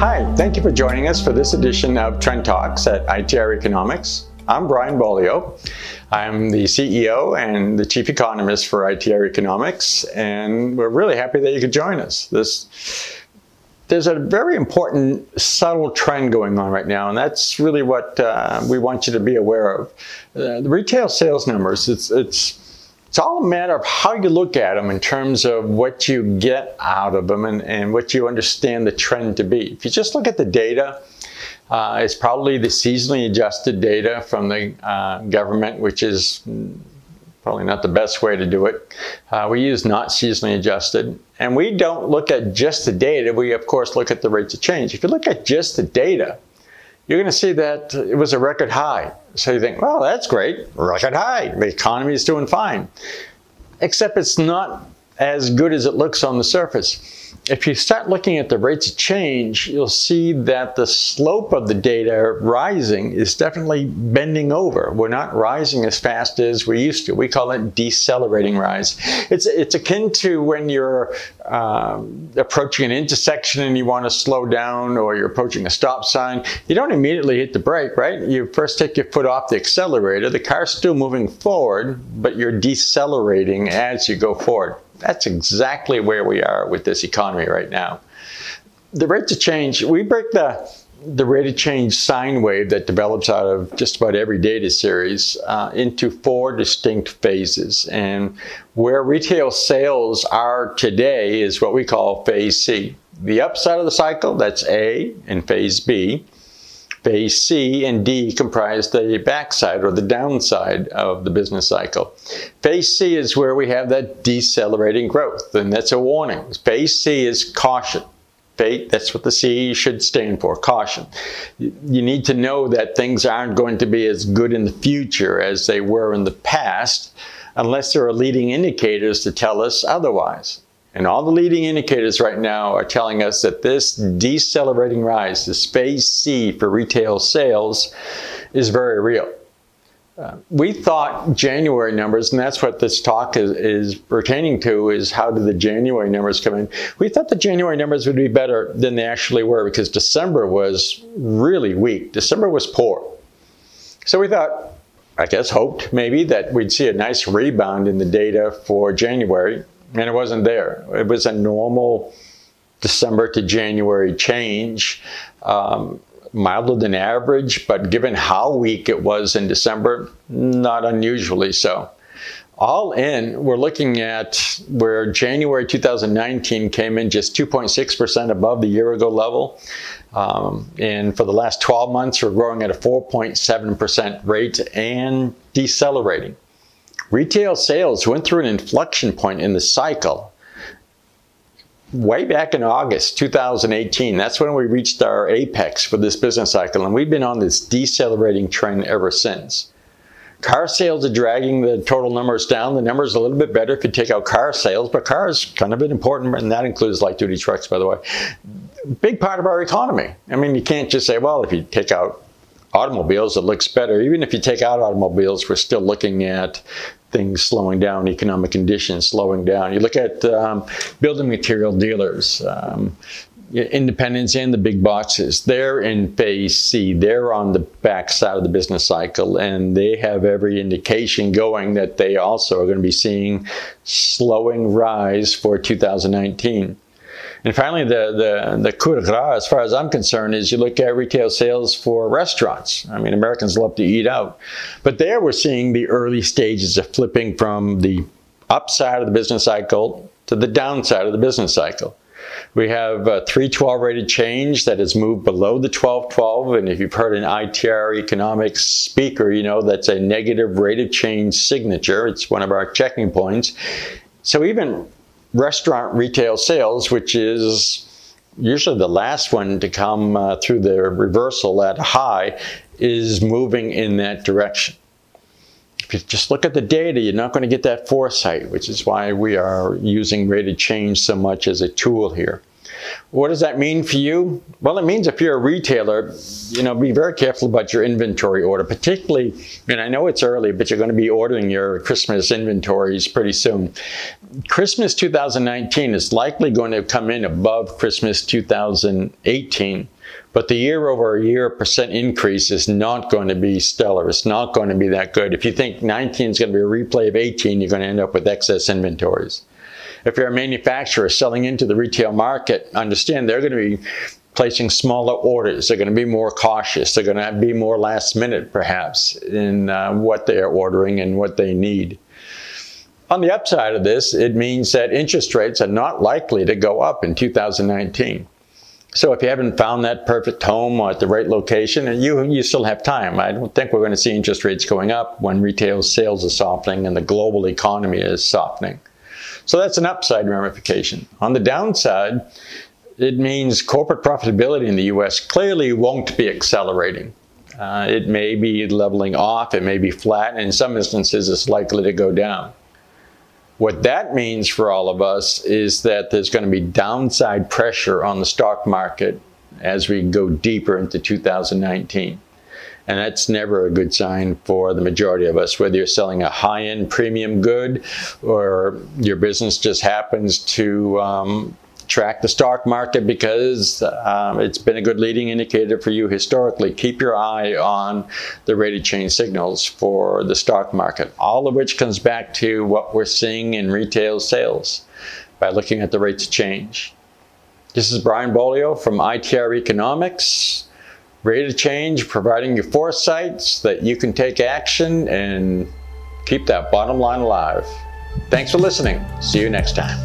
Hi, thank you for joining us for this edition of Trend Talks at ITR Economics. I'm Brian Beaulieu. I'm the CEO and the Chief Economist for ITR Economics, and we're really happy that you could join us. This there's a very important subtle trend going on right now, and that's really what uh, we want you to be aware of. Uh, the retail sales numbers, it's, it's, it's all a matter of how you look at them in terms of what you get out of them and, and what you understand the trend to be. If you just look at the data, uh, it's probably the seasonally adjusted data from the uh, government, which is probably not the best way to do it. Uh, we use not seasonally adjusted. And we don't look at just the data. We, of course, look at the rates of change. If you look at just the data, you're going to see that it was a record high. So you think, well, that's great, record high. The economy is doing fine. Except it's not as good as it looks on the surface if you start looking at the rates of change, you'll see that the slope of the data rising is definitely bending over. We're not rising as fast as we used to. We call it decelerating rise. It's, it's akin to when you're um, approaching an intersection and you want to slow down or you're approaching a stop sign. You don't immediately hit the brake, right? You first take your foot off the accelerator. The car's still moving forward, but you're decelerating as you go forward. That's exactly where we are with this economy right now. The rate of change, we break the the rate of change sine wave that develops out of just about every data series uh, into four distinct phases. And where retail sales are today is what we call phase C. The upside of the cycle, that's A, and phase B. Phase C and D comprise the backside or the downside of the business cycle. Phase C is where we have that decelerating growth, and that's a warning. Phase C is caution. That's what the C should stand for, caution. You need to know that things aren't going to be as good in the future as they were in the past unless there are leading indicators to tell us otherwise. And all the leading indicators right now are telling us that this decelerating rise, this phase C for retail sales, is very real. Uh, we thought January numbers, and that's what this talk is, is, pertaining to, is how did the January numbers come in? We thought the January numbers would be better than they actually were because December was really weak. December was poor. So we thought, I guess, hoped maybe that we'd see a nice rebound in the data for January and it wasn't there. It was a normal December to January change, um, milder than average, but given how weak it was in December, not unusually so. All in, we're looking at where January 2019 came in just 2.6% above the year ago level. Um, and for the last 12 months, we're growing at a 4.7% rate and decelerating. Retail sales went through an inflection point in the cycle way back in August 2018. That's when we reached our apex for this business cycle, and we've been on this decelerating trend ever since. Car sales are dragging the total numbers down. The numbers are a little bit better if you take out car sales, but cars kind of an important, and that includes light duty trucks, by the way. Big part of our economy. I mean, you can't just say, well, if you take out automobiles, it looks better. Even if you take out automobiles, we're still looking at things slowing down, economic conditions slowing down. You look at um, building material dealers, um, independents and the big boxes. They're in phase C. They're on the back side of the business cycle, and they have every indication going that they also are going to be seeing slowing rise for 2019. And finally, the, the, the coup de grace, as far as I'm concerned, is you look at retail sales for restaurants. I mean, Americans love to eat out. But there we're seeing the early stages of flipping from the upside of the business cycle to the downside of the business cycle. We have uh, a 312 rated change that has moved below the 1212. And if you've heard an ITR economics speaker, you know that's a negative rate of change signature. It's one of our checking points. So even restaurant retail sales, which is usually the last one to come uh, through the reversal at high, is moving in that direction. If you just look at the data, you're not going to get that foresight, which is why we are using rate of change so much as a tool here. What does that mean for you? Well, it means if you're a retailer, you know, be very careful about your inventory order, particularly, and I know it's early, but you're going to be ordering your Christmas inventories pretty soon. Christmas 2019 is likely going to come in above Christmas 2018. But the year over year percent increase is not going to be stellar. It's not going to be that good. If you think 19 is going to be a replay of 18, you're going to end up with excess inventories. If you're a manufacturer selling into the retail market, understand they're going to be placing smaller orders. They're going to be more cautious. They're going to be more last minute, perhaps, in uh, what they are ordering and what they need. On the upside of this, it means that interest rates are not likely to go up in 2019. So if you haven't found that perfect home or at the right location, and you, you still have time. I don't think we're going to see interest rates going up when retail sales are softening and the global economy is softening. So that's an upside ramification. On the downside, it means corporate profitability in the US clearly won't be accelerating. Uh, it may be leveling off, it may be flat, and in some instances, it's likely to go down. What that means for all of us is that there's going to be downside pressure on the stock market as we go deeper into 2019. And that's never a good sign for the majority of us, whether you're selling a high end premium good or your business just happens to um, track the stock market because um, it's been a good leading indicator for you historically. Keep your eye on the rate of change signals for the stock market, all of which comes back to what we're seeing in retail sales by looking at the rates of change. This is Brian Beaulieu from ITR Economics. Rate of change, providing you foresight so that you can take action and keep that bottom line alive. Thanks for listening. See you next time.